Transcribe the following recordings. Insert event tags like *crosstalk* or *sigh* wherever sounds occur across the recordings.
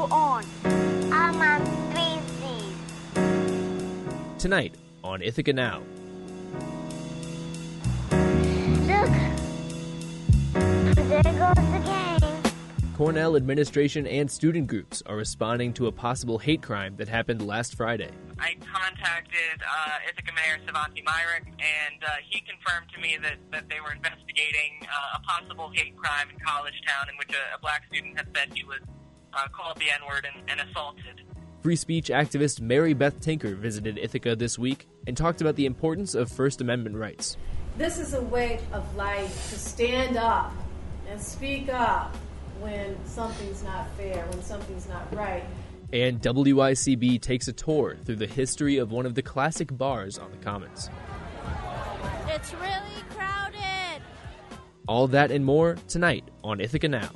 you on? I'm on 3C. Tonight on Ithaca Now. Look. There goes the game. Cornell administration and student groups are responding to a possible hate crime that happened last Friday. I contacted uh, Ithaca Mayor Svante Myrick, and uh, he confirmed to me that, that they were investigating uh, a possible hate crime in College Town in which a, a black student had said he was uh, called the N word and, and assaulted. Free speech activist Mary Beth Tinker visited Ithaca this week and talked about the importance of First Amendment rights. This is a way of life to stand up and speak up when something's not fair, when something's not right. And WICB takes a tour through the history of one of the classic bars on the Commons. It's really crowded. All that and more tonight on Ithaca Now.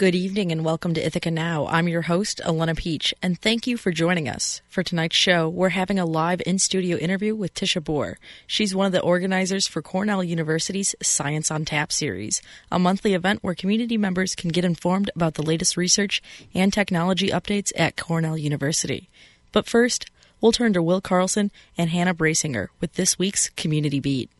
Good evening and welcome to Ithaca Now. I'm your host, Elena Peach, and thank you for joining us. For tonight's show, we're having a live in studio interview with Tisha Bohr. She's one of the organizers for Cornell University's Science on Tap series, a monthly event where community members can get informed about the latest research and technology updates at Cornell University. But first, we'll turn to Will Carlson and Hannah Brasinger with this week's Community Beat.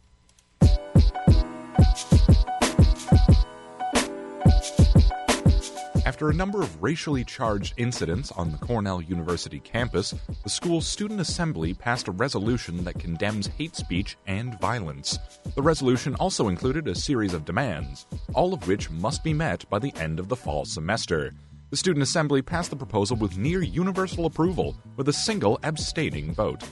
After a number of racially charged incidents on the Cornell University campus, the school's student assembly passed a resolution that condemns hate speech and violence. The resolution also included a series of demands, all of which must be met by the end of the fall semester. The student assembly passed the proposal with near universal approval, with a single abstaining vote.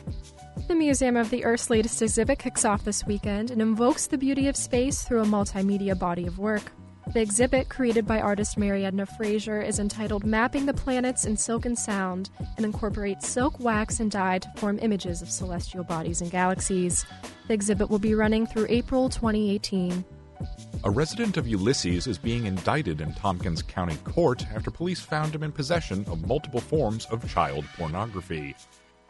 The Museum of the Earth's latest exhibit kicks off this weekend and invokes the beauty of space through a multimedia body of work. The exhibit, created by artist Mary Edna Fraser, is entitled Mapping the Planets in Silk and Sound and incorporates silk, wax, and dye to form images of celestial bodies and galaxies. The exhibit will be running through April 2018. A resident of Ulysses is being indicted in Tompkins County Court after police found him in possession of multiple forms of child pornography.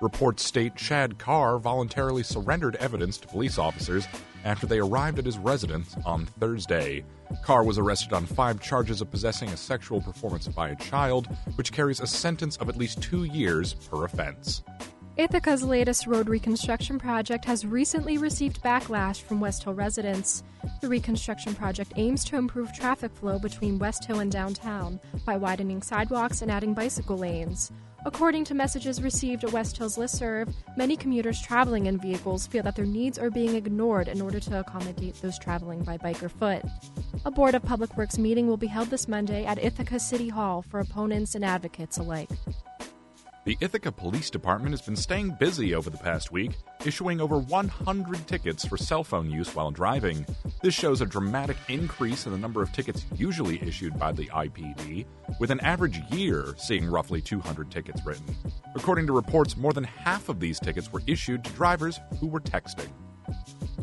Reports state Chad Carr voluntarily surrendered evidence to police officers after they arrived at his residence on Thursday. Carr was arrested on five charges of possessing a sexual performance by a child, which carries a sentence of at least two years per offense. Ithaca's latest road reconstruction project has recently received backlash from West Hill residents. The reconstruction project aims to improve traffic flow between West Hill and downtown by widening sidewalks and adding bicycle lanes. According to messages received at West Hill's listserv, many commuters traveling in vehicles feel that their needs are being ignored in order to accommodate those traveling by bike or foot. A Board of Public Works meeting will be held this Monday at Ithaca City Hall for opponents and advocates alike. The Ithaca Police Department has been staying busy over the past week, issuing over 100 tickets for cell phone use while driving. This shows a dramatic increase in the number of tickets usually issued by the IPD, with an average year seeing roughly 200 tickets written. According to reports, more than half of these tickets were issued to drivers who were texting.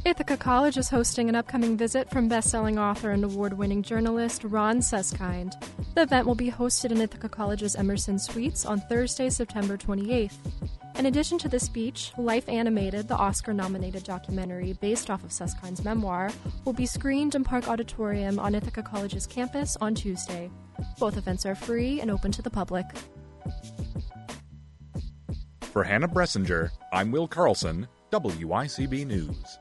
Ithaca College is hosting an upcoming visit from best-selling author and award-winning journalist Ron Suskind. The event will be hosted in Ithaca College's Emerson Suites on Thursday, September 28th. In addition to the speech, Life Animated, the Oscar nominated documentary based off of Suskind's memoir, will be screened in Park Auditorium on Ithaca College's campus on Tuesday. Both events are free and open to the public. For Hannah Bressinger, I'm Will Carlson, WICB News.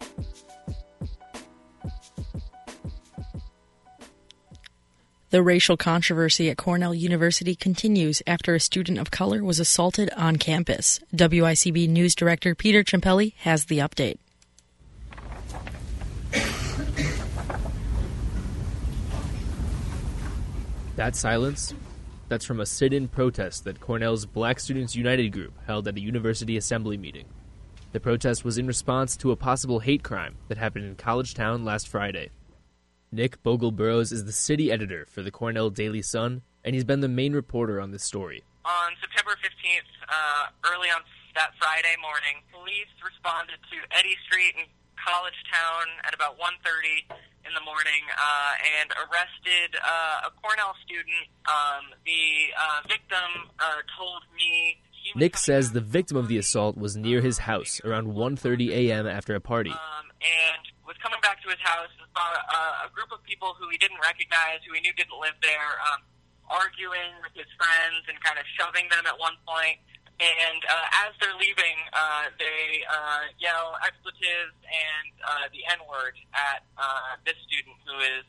The racial controversy at Cornell University continues after a student of color was assaulted on campus. WICB News Director Peter Ciampelli has the update. That silence? That's from a sit in protest that Cornell's Black Students United group held at a university assembly meeting. The protest was in response to a possible hate crime that happened in College Town last Friday. Nick Bogel-Burroughs is the city editor for the Cornell Daily Sun, and he's been the main reporter on this story. On September 15th, uh, early on that Friday morning, police responded to Eddy Street in College Town at about 1.30 in the morning uh, and arrested uh, a Cornell student. Um, the uh, victim uh, told me Nick says the victim of the assault was near his house around 1:30 a.m. after a party. um, and was coming back to his house and saw uh, a group of people who he didn't recognize, who he knew didn't live there, um, arguing with his friends and kind of shoving them at one point. And uh, as they're leaving, uh, they uh, yell expletives and uh, the N word at uh, this student who is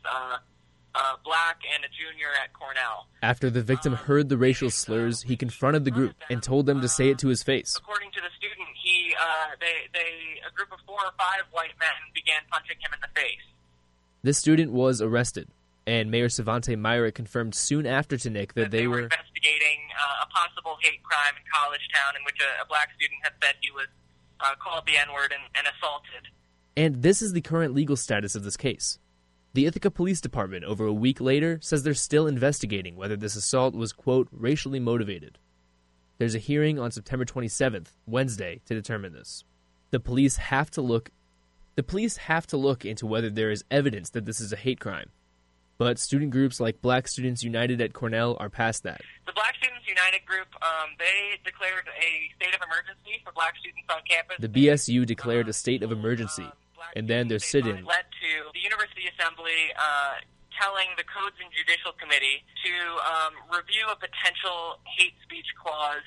uh, uh, black and a junior at Cornell. After the victim heard the racial slurs, he confronted the group and told them to say it to his face. According to the student, he uh, they they a group of four or five white men began punching him in the face. This student was arrested, and Mayor Svante Myrick confirmed soon after to Nick that they were investigating uh, a possible hate crime in College Town in which a, a black student had said he was uh, called the N word and, and assaulted. And this is the current legal status of this case. The Ithaca Police Department, over a week later, says they're still investigating whether this assault was, quote, racially motivated. There's a hearing on September 27th, Wednesday, to determine this. The police have to look the police have to look into whether there is evidence that this is a hate crime. But student groups like Black Students United at Cornell are past that. The Black Students United group, um, they declared a state of emergency for black students on campus. The BSU declared a state of emergency, and then they're sitting. led to the University Assembly uh, telling the Codes and Judicial Committee to um, review a potential hate speech clause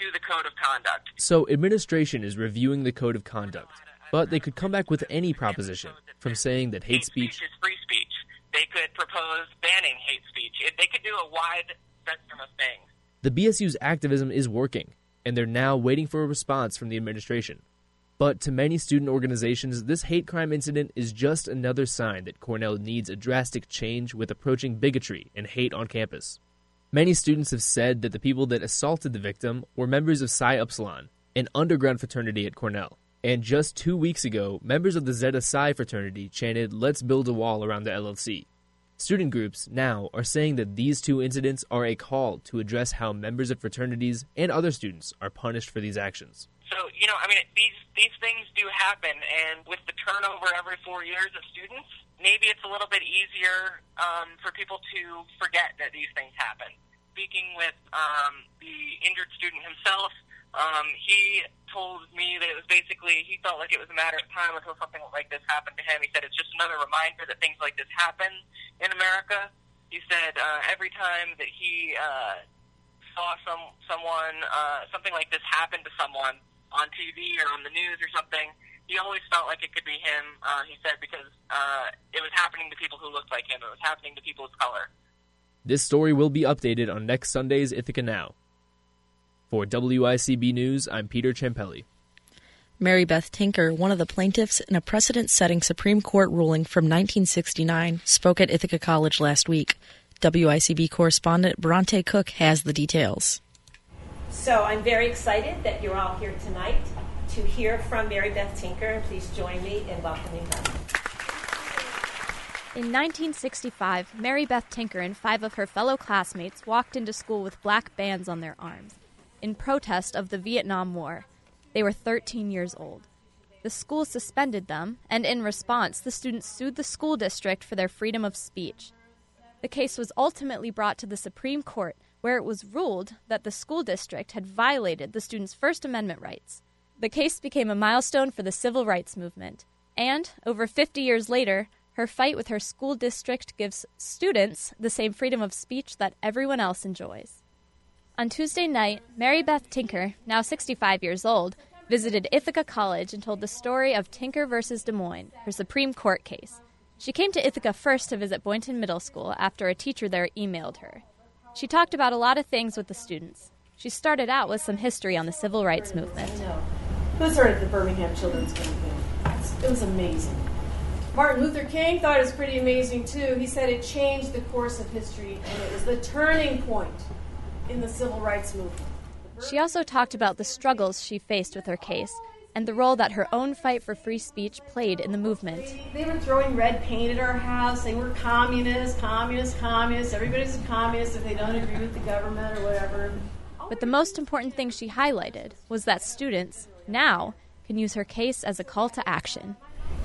to the Code of Conduct. So, administration is reviewing the code of conduct, but they could come back with any proposition, from saying that hate speech. is free speech. They could propose banning hate speech. They could do a wide spectrum of things. The BSU's activism is working, and they're now waiting for a response from the administration. But to many student organizations, this hate crime incident is just another sign that Cornell needs a drastic change with approaching bigotry and hate on campus. Many students have said that the people that assaulted the victim were members of Psi Upsilon, an underground fraternity at Cornell. And just two weeks ago, members of the Zeta Psi fraternity chanted, Let's build a wall around the LLC. Student groups now are saying that these two incidents are a call to address how members of fraternities and other students are punished for these actions. So you know, I mean, these these things do happen, and with the turnover every four years of students, maybe it's a little bit easier um, for people to forget that these things happen. Speaking with um, the injured student himself, um, he told me that it was basically he felt like it was a matter of time until something like this happened to him. He said it's just another reminder that things like this happen in America. He said uh, every time that he uh, saw some someone uh, something like this happen to someone on TV or on the news or something, he always felt like it could be him. Uh, he said because uh, it was happening to people who looked like him. It was happening to people of color. This story will be updated on next Sunday's Ithaca Now. For WICB News, I'm Peter Champelli. Mary Beth Tinker, one of the plaintiffs in a precedent setting Supreme Court ruling from 1969, spoke at Ithaca College last week. WICB correspondent Bronte Cook has the details. So I'm very excited that you're all here tonight to hear from Mary Beth Tinker, please join me in welcoming her. In 1965, Mary Beth Tinker and five of her fellow classmates walked into school with black bands on their arms in protest of the Vietnam War. They were 13 years old. The school suspended them, and in response, the students sued the school district for their freedom of speech. The case was ultimately brought to the Supreme Court, where it was ruled that the school district had violated the students' First Amendment rights. The case became a milestone for the civil rights movement, and over 50 years later, her fight with her school district gives students the same freedom of speech that everyone else enjoys. On Tuesday night, Mary Beth Tinker, now 65 years old, visited Ithaca College and told the story of Tinker versus Des Moines, her Supreme Court case. She came to Ithaca first to visit Boynton Middle School after a teacher there emailed her. She talked about a lot of things with the students. She started out with some history on the civil rights movement. Who's heard of the Birmingham Children's Campaign? It was amazing. Martin Luther King thought it was pretty amazing too. He said it changed the course of history and it was the turning point in the civil rights movement. She also talked about the struggles she faced with her case and the role that her own fight for free speech played in the movement. They were throwing red paint at our house, saying we're communists, communists, communists. Everybody's a communist if they don't agree with the government or whatever. But the most important thing she highlighted was that students, now, can use her case as a call to action.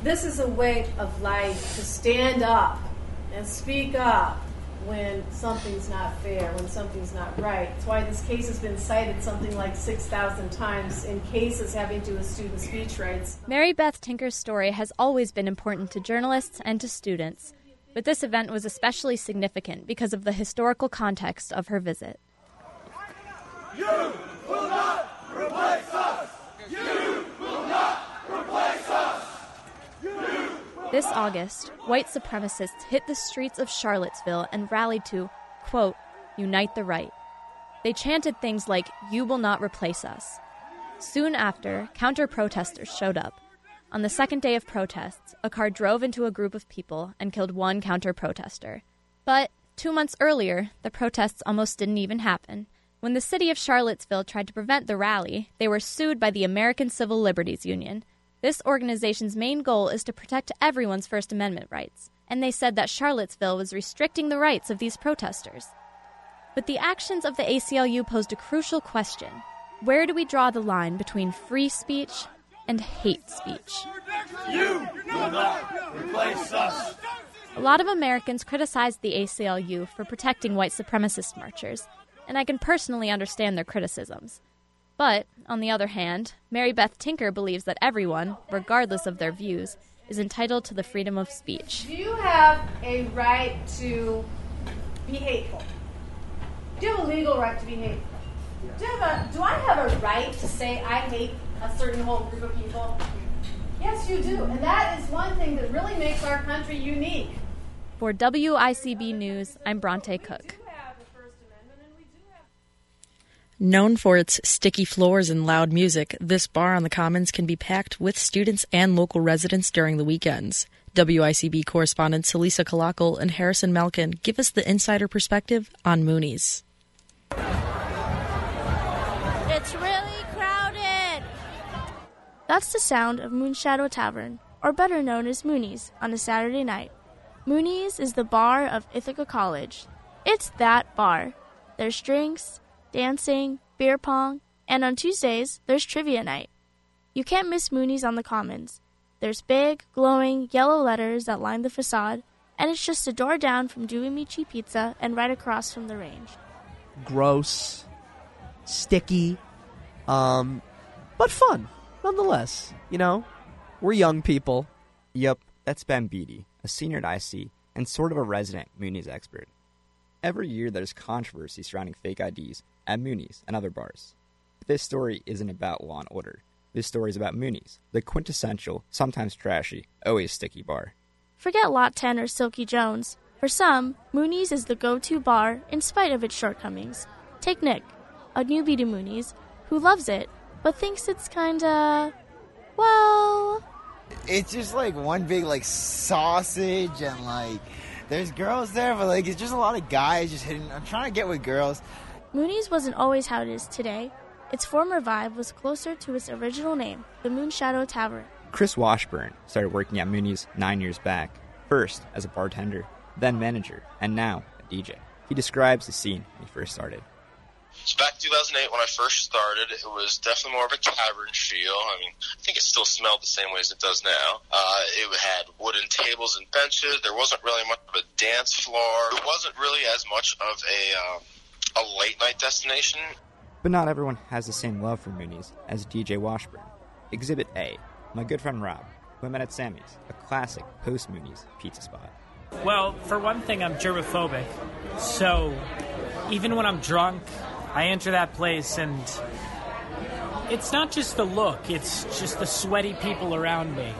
This is a way of life to stand up and speak up when something's not fair, when something's not right. That's why this case has been cited something like 6,000 times in cases having to do with student speech rights. Mary Beth Tinker's story has always been important to journalists and to students, but this event was especially significant because of the historical context of her visit. You will not replace us! You will not replace us! This August, white supremacists hit the streets of Charlottesville and rallied to, quote, unite the right. They chanted things like, You will not replace us. Soon after, counter protesters showed up. On the second day of protests, a car drove into a group of people and killed one counter protester. But two months earlier, the protests almost didn't even happen. When the city of Charlottesville tried to prevent the rally, they were sued by the American Civil Liberties Union. This organization's main goal is to protect everyone's First Amendment rights, and they said that Charlottesville was restricting the rights of these protesters. But the actions of the ACLU posed a crucial question Where do we draw the line between free speech and hate speech? You will not replace us! A lot of Americans criticized the ACLU for protecting white supremacist marchers, and I can personally understand their criticisms. But, on the other hand, Mary Beth Tinker believes that everyone, regardless of their views, is entitled to the freedom of speech. Do you have a right to be hateful? Do you have a legal right to be hateful? Do, you have a, do I have a right to say I hate a certain whole group of people? Yes, you do. And that is one thing that really makes our country unique. For WICB News, I'm Bronte Cook. Known for its sticky floors and loud music, this bar on the Commons can be packed with students and local residents during the weekends. WICB correspondents Elisa Calacal and Harrison Malkin give us the insider perspective on Mooney's. It's really crowded. That's the sound of Moonshadow Tavern, or better known as Mooney's, on a Saturday night. Mooney's is the bar of Ithaca College. It's that bar. There's drinks, dancing, beer pong, and on Tuesdays, there's trivia night. You can't miss Mooney's on the Commons. There's big, glowing, yellow letters that line the facade, and it's just a door down from Dewey Michi Pizza and right across from the range. Gross, sticky, um, but fun nonetheless. You know, we're young people. Yep, that's Ben Beatty, a senior at IC and sort of a resident Mooney's expert. Every year there's controversy surrounding fake IDs at Mooney's and other bars. But this story isn't about law and order. This story is about Mooney's, the quintessential, sometimes trashy, always sticky bar. Forget Lot 10 or Silky Jones. For some, Mooney's is the go to bar in spite of its shortcomings. Take Nick, a newbie to Mooney's, who loves it, but thinks it's kinda. well. It's just like one big, like, sausage and, like, there's girls there, but, like, it's just a lot of guys just hitting. I'm trying to get with girls. Mooney's wasn't always how it is today. Its former vibe was closer to its original name, the Moonshadow Tavern. Chris Washburn started working at Mooney's nine years back, first as a bartender, then manager, and now a DJ. He describes the scene when he first started. So back in 2008, when I first started, it was definitely more of a tavern feel. I mean, I think it still smelled the same way as it does now. Uh, it had wooden tables and benches. There wasn't really much of a dance floor. It wasn't really as much of a uh, a late night destination. But not everyone has the same love for Mooney's as DJ Washburn. Exhibit A, my good friend Rob, who I met at Sammy's, a classic post Mooney's pizza spot. Well, for one thing, I'm germophobic. So even when I'm drunk, I enter that place and it's not just the look, it's just the sweaty people around me.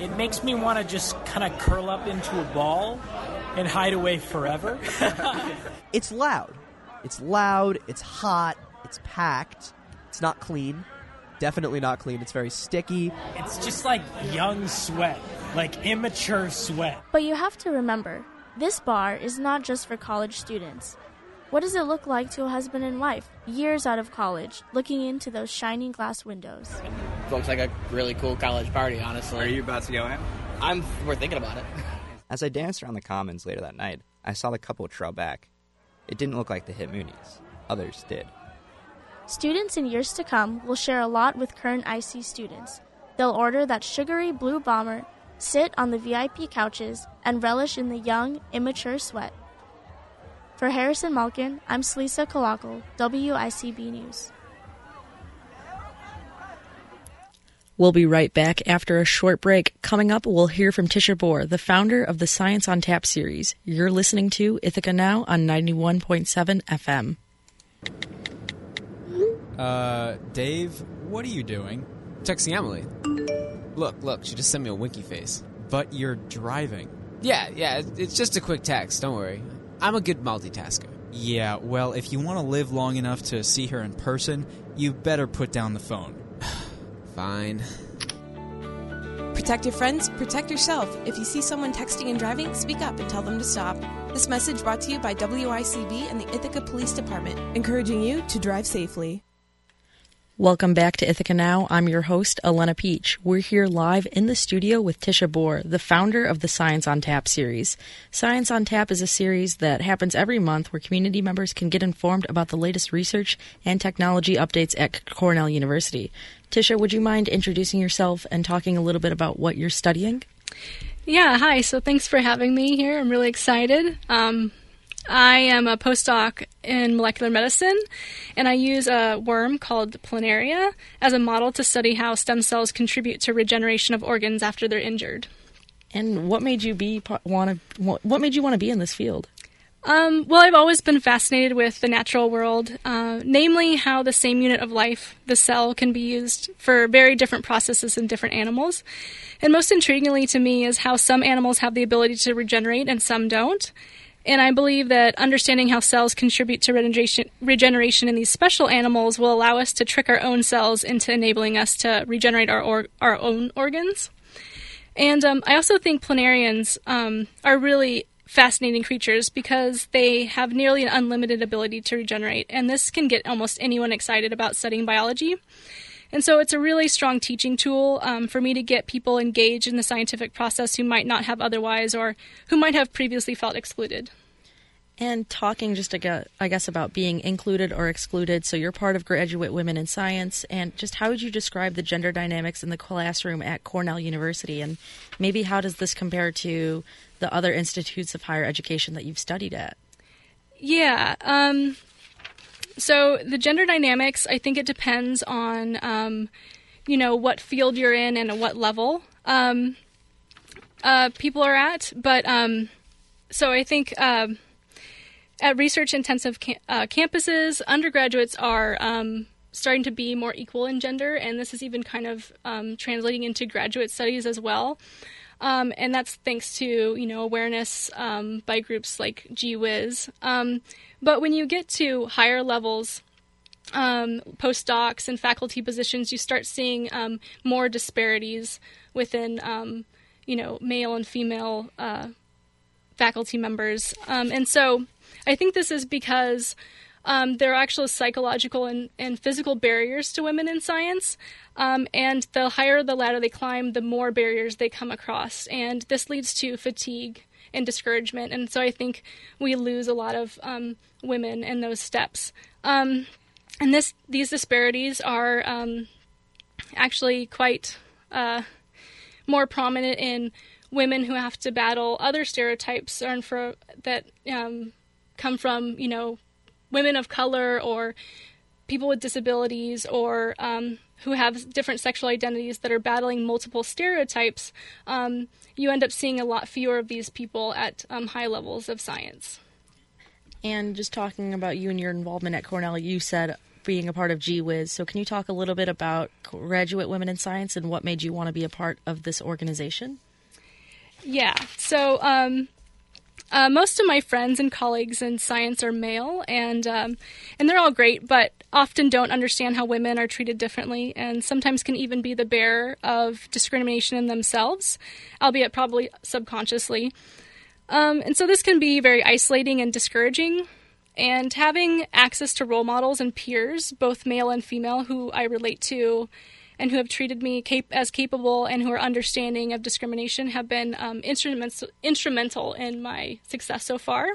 It makes me want to just kind of curl up into a ball and hide away forever. *laughs* it's loud. It's loud, it's hot, it's packed, it's not clean. Definitely not clean. It's very sticky. It's just like young sweat, like immature sweat. But you have to remember, this bar is not just for college students. What does it look like to a husband and wife, years out of college, looking into those shining glass windows? It Looks like a really cool college party, honestly. Are you about to go in? I'm. We're thinking about it. *laughs* As I danced around the Commons later that night, I saw the couple trail back. It didn't look like the hit Mooney's. Others did. Students in years to come will share a lot with current IC students. They'll order that sugary blue bomber, sit on the VIP couches, and relish in the young, immature sweat. For Harrison Malkin, I'm Celisa Calacal, WICB News. We'll be right back after a short break. Coming up, we'll hear from Tisha Bohr, the founder of the Science on Tap series. You're listening to Ithaca Now on 91.7 FM. Uh, Dave, what are you doing? Texting Emily. Look, look, she just sent me a winky face. But you're driving. Yeah, yeah, it's just a quick text, don't worry. I'm a good multitasker. Yeah, well, if you want to live long enough to see her in person, you better put down the phone. *sighs* Fine. Protect your friends, protect yourself. If you see someone texting and driving, speak up and tell them to stop. This message brought to you by WICB and the Ithaca Police Department, encouraging you to drive safely. Welcome back to Ithaca Now. I'm your host, Elena Peach. We're here live in the studio with Tisha Bohr, the founder of the Science on Tap series. Science on Tap is a series that happens every month where community members can get informed about the latest research and technology updates at Cornell University. Tisha, would you mind introducing yourself and talking a little bit about what you're studying? Yeah, hi. So thanks for having me here. I'm really excited. Um, I am a postdoc in molecular medicine, and I use a worm called planaria as a model to study how stem cells contribute to regeneration of organs after they're injured. And what made you be want to what made you want to be in this field? Um, well, I've always been fascinated with the natural world, uh, namely how the same unit of life, the cell, can be used for very different processes in different animals. And most intriguingly to me is how some animals have the ability to regenerate and some don't. And I believe that understanding how cells contribute to regeneration, in these special animals will allow us to trick our own cells into enabling us to regenerate our, or, our own organs. And um, I also think planarians um, are really fascinating creatures because they have nearly an unlimited ability to regenerate. And this can get almost anyone excited about studying biology. And so it's a really strong teaching tool um, for me to get people engaged in the scientific process who might not have otherwise or who might have previously felt excluded. And talking just, I guess, about being included or excluded. So you're part of Graduate Women in Science. And just how would you describe the gender dynamics in the classroom at Cornell University? And maybe how does this compare to the other institutes of higher education that you've studied at? Yeah. Um, so the gender dynamics, I think it depends on, um, you know, what field you're in and what level um, uh, people are at. But um, so I think uh, at research intensive cam- uh, campuses, undergraduates are um, starting to be more equal in gender, and this is even kind of um, translating into graduate studies as well. Um, and that's thanks to you know awareness um, by groups like GWIZ. Um, but when you get to higher levels, um, postdocs and faculty positions, you start seeing more disparities within you know male and female uh, faculty members. and so I think this is because um, there are actual psychological and, and, physical barriers to women in science. Um, and the higher the ladder they climb, the more barriers they come across. And this leads to fatigue and discouragement. And so I think we lose a lot of um, women in those steps. Um, and this these disparities are um, actually quite uh, more prominent in women who have to battle other stereotypes or for, that um, come from, you know, women of color or people with disabilities or um, who have different sexual identities that are battling multiple stereotypes, um, you end up seeing a lot fewer of these people at um, high levels of science. And just talking about you and your involvement at Cornell, you said being a part of GWIZ. So, can you talk a little bit about Graduate Women in Science and what made you want to be a part of this organization? Yeah. So, um, uh, most of my friends and colleagues in science are male, and um, and they're all great, but often don't understand how women are treated differently, and sometimes can even be the bearer of discrimination in themselves, albeit probably subconsciously. Um, and so this can be very isolating and discouraging. And having access to role models and peers, both male and female, who I relate to and who have treated me cap- as capable and who are understanding of discrimination have been um, instrumental, instrumental in my success so far.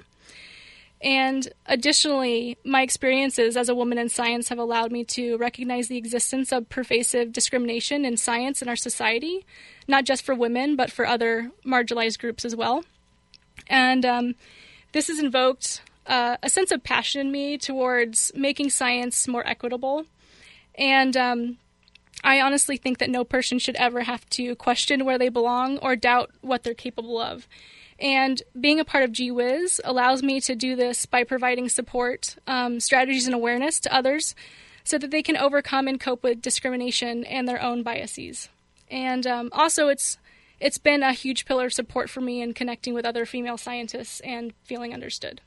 And additionally, my experiences as a woman in science have allowed me to recognize the existence of pervasive discrimination in science in our society, not just for women, but for other marginalized groups as well. And um, this has invoked uh, a sense of passion in me towards making science more equitable. And um, I honestly think that no person should ever have to question where they belong or doubt what they're capable of. And being a part of GWIZ allows me to do this by providing support, um, strategies, and awareness to others so that they can overcome and cope with discrimination and their own biases. And um, also, it's it's been a huge pillar of support for me in connecting with other female scientists and feeling understood.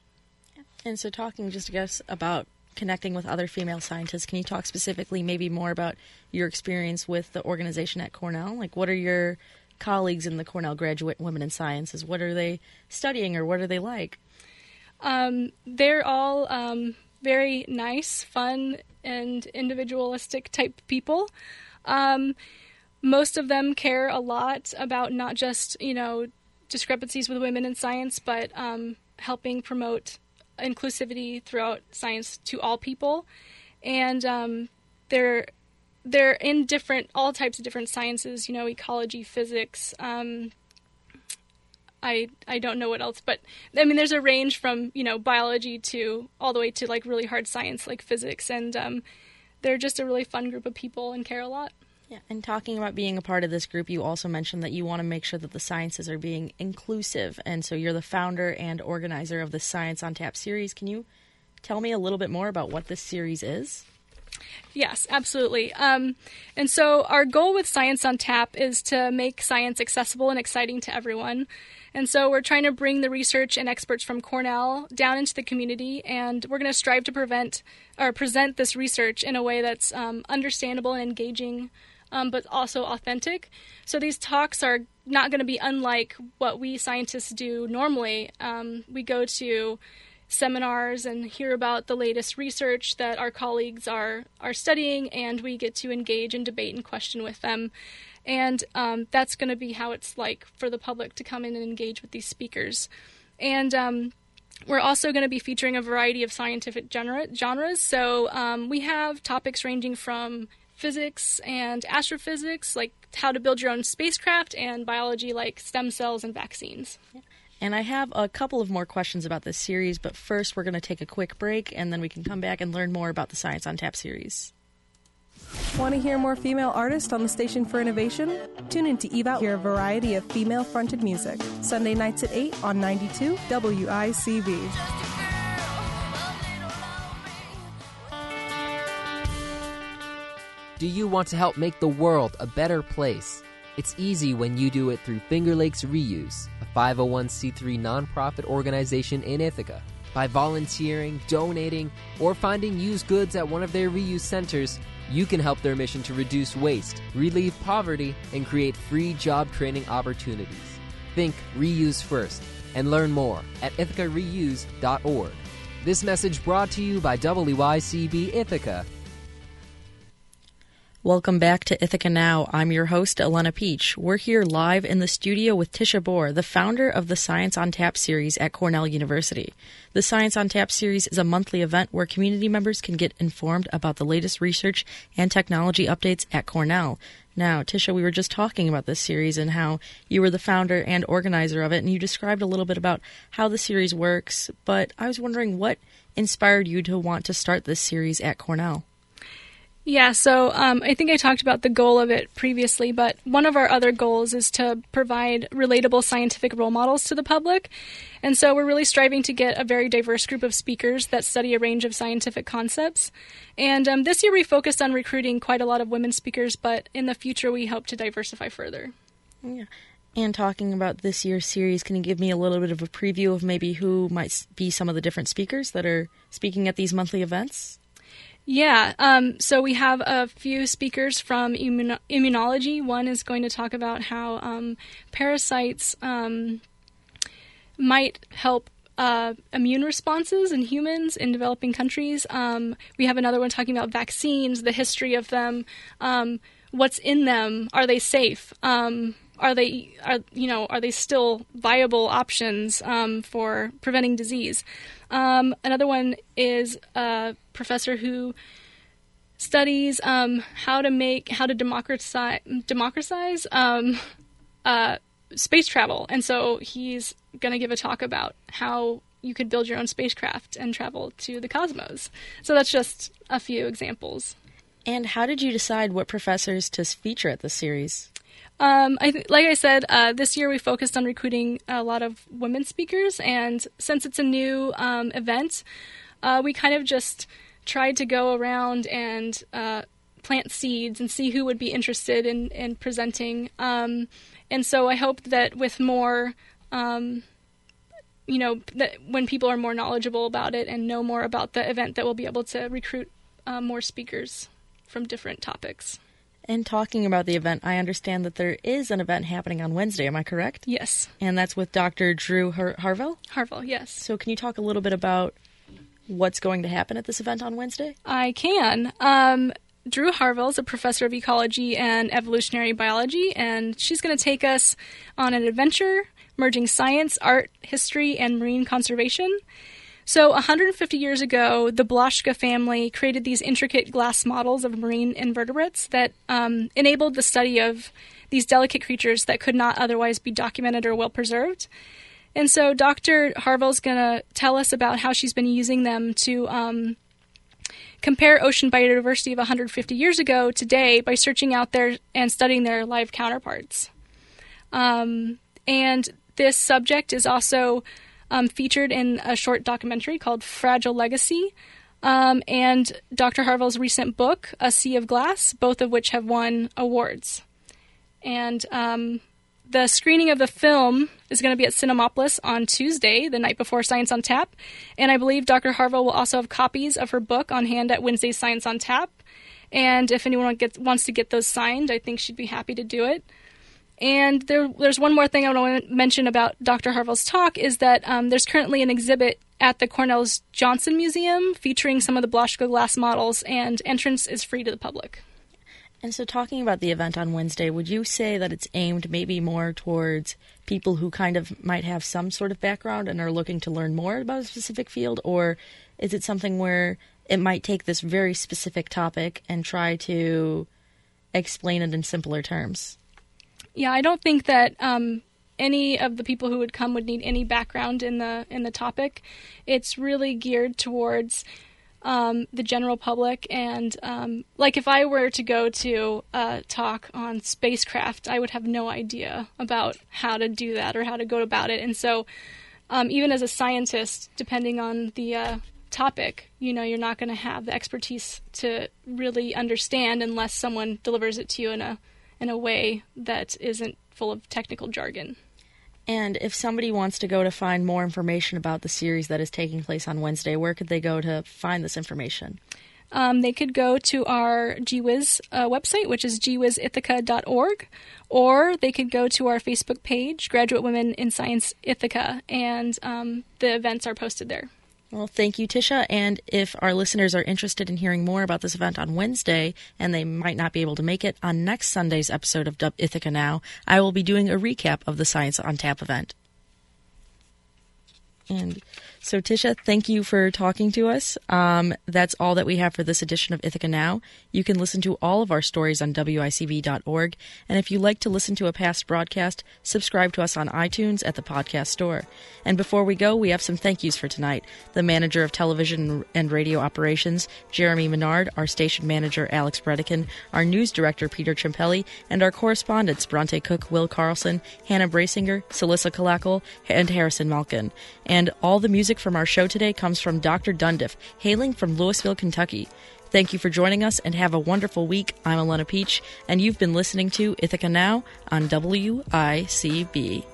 And so, talking just, I guess, about connecting with other female scientists, can you talk specifically maybe more about your experience with the organization at Cornell? Like, what are your colleagues in the Cornell Graduate Women in Sciences? What are they studying or what are they like? Um, they're all um, very nice, fun, and individualistic type people. Um, most of them care a lot about not just, you know, discrepancies with women in science, but um, helping promote inclusivity throughout science to all people. And um, they're they're in different all types of different sciences you know ecology physics um, I I don't know what else, but I mean, there's a range from you know biology to all the way to like really hard science like physics, and um, they're just a really fun group of people and care a lot. Yeah, and talking about being a part of this group, you also mentioned that you want to make sure that the sciences are being inclusive, and so you're the founder and organizer of the Science on Tap series. Can you tell me a little bit more about what this series is? Yes, absolutely. Um, and so, our goal with Science on Tap is to make science accessible and exciting to everyone. And so, we're trying to bring the research and experts from Cornell down into the community, and we're going to strive to prevent or present this research in a way that's um, understandable and engaging, um, but also authentic. So, these talks are not going to be unlike what we scientists do normally. Um, we go to seminars and hear about the latest research that our colleagues are are studying, and we get to engage and debate and question with them. And um, that's going to be how it's like for the public to come in and engage with these speakers. And um, we're also going to be featuring a variety of scientific genre- genres. So um, we have topics ranging from physics and astrophysics, like how to build your own spacecraft, and biology, like stem cells and vaccines. And I have a couple of more questions about this series, but first we're going to take a quick break and then we can come back and learn more about the Science on Tap series. Want to hear more female artists on the Station for Innovation? Tune in to Eve Out, hear a variety of female fronted music. Sunday nights at 8 on 92 WICB. Do you want to help make the world a better place? It's easy when you do it through Finger Lakes Reuse, a 501c3 nonprofit organization in Ithaca. By volunteering, donating, or finding used goods at one of their reuse centers, you can help their mission to reduce waste, relieve poverty, and create free job training opportunities. Think reuse first and learn more at ithacareuse.org. This message brought to you by WICB Ithaca Welcome back to Ithaca Now. I'm your host, Elena Peach. We're here live in the studio with Tisha Bohr, the founder of the Science on Tap series at Cornell University. The Science on Tap series is a monthly event where community members can get informed about the latest research and technology updates at Cornell. Now, Tisha, we were just talking about this series and how you were the founder and organizer of it, and you described a little bit about how the series works, but I was wondering what inspired you to want to start this series at Cornell? Yeah, so um, I think I talked about the goal of it previously, but one of our other goals is to provide relatable scientific role models to the public. And so we're really striving to get a very diverse group of speakers that study a range of scientific concepts. And um, this year we focused on recruiting quite a lot of women speakers, but in the future we hope to diversify further. Yeah. And talking about this year's series, can you give me a little bit of a preview of maybe who might be some of the different speakers that are speaking at these monthly events? Yeah, um, so we have a few speakers from immuno- immunology. One is going to talk about how um, parasites um, might help uh, immune responses in humans in developing countries. Um, we have another one talking about vaccines, the history of them, um, what's in them, are they safe? Um, are they are you know are they still viable options for preventing disease? Um, another one is a professor who studies um, how to make how to democratize democratize um, uh, space travel, and so he's going to give a talk about how you could build your own spacecraft and travel to the cosmos. So that's just a few examples. And how did you decide what professors to feature at this series? Um, I th- like I said, uh, this year we focused on recruiting a lot of women speakers, and since it's a new um, event, uh, we kind of just tried to go around and uh, plant seeds and see who would be interested in, in presenting. Um, and so I hope that with more, um, you know, that when people are more knowledgeable about it and know more about the event, that we'll be able to recruit uh, more speakers from different topics. And talking about the event, I understand that there is an event happening on Wednesday. Am I correct? Yes. And that's with Dr. Drew Har- Harvell? Harvell, yes. So, can you talk a little bit about what's going to happen at this event on Wednesday? I can. Um, Drew Harvell is a professor of ecology and evolutionary biology, and she's going to take us on an adventure merging science, art, history, and marine conservation. So, 150 years ago, the Blaschka family created these intricate glass models of marine invertebrates that um, enabled the study of these delicate creatures that could not otherwise be documented or well preserved. And so, Dr. Harvell's going to tell us about how she's been using them to um, compare ocean biodiversity of 150 years ago today by searching out there and studying their live counterparts. Um, and this subject is also um, featured in a short documentary called Fragile Legacy, um, and Dr. Harvell's recent book, A Sea of Glass, both of which have won awards. And um, the screening of the film is going to be at Cinemapolis on Tuesday, the night before Science on Tap. And I believe Dr. Harville will also have copies of her book on hand at Wednesday's Science on Tap. And if anyone gets, wants to get those signed, I think she'd be happy to do it. And there, there's one more thing I want to mention about Dr. Harvell's talk is that um, there's currently an exhibit at the Cornell's Johnson Museum featuring some of the Blaschka glass models, and entrance is free to the public. And so, talking about the event on Wednesday, would you say that it's aimed maybe more towards people who kind of might have some sort of background and are looking to learn more about a specific field, or is it something where it might take this very specific topic and try to explain it in simpler terms? Yeah, I don't think that um, any of the people who would come would need any background in the in the topic. It's really geared towards um, the general public, and um, like if I were to go to a talk on spacecraft, I would have no idea about how to do that or how to go about it. And so, um, even as a scientist, depending on the uh, topic, you know, you're not going to have the expertise to really understand unless someone delivers it to you in a in a way that isn't full of technical jargon. And if somebody wants to go to find more information about the series that is taking place on Wednesday, where could they go to find this information? Um, they could go to our GWIZ uh, website, which is gwizithica.org, or they could go to our Facebook page, Graduate Women in Science Ithaca, and um, the events are posted there. Well, thank you, Tisha. And if our listeners are interested in hearing more about this event on Wednesday and they might not be able to make it on next Sunday's episode of Dub Ithaca Now, I will be doing a recap of the Science on Tap event. And so, Tisha, thank you for talking to us. Um, that's all that we have for this edition of Ithaca Now. You can listen to all of our stories on WICB.org. And if you like to listen to a past broadcast, subscribe to us on iTunes at the podcast store. And before we go, we have some thank yous for tonight. The manager of television and radio operations, Jeremy Menard, our station manager, Alex Bredican, our news director, Peter Chimpelli, and our correspondents, Bronte Cook, Will Carlson, Hannah Brasinger, Celisa Calacal, and Harrison Malkin. And all the music from our show today comes from Dr. Dundiff, hailing from Louisville, Kentucky. Thank you for joining us and have a wonderful week. I'm Alana Peach, and you've been listening to Ithaca Now on WICB.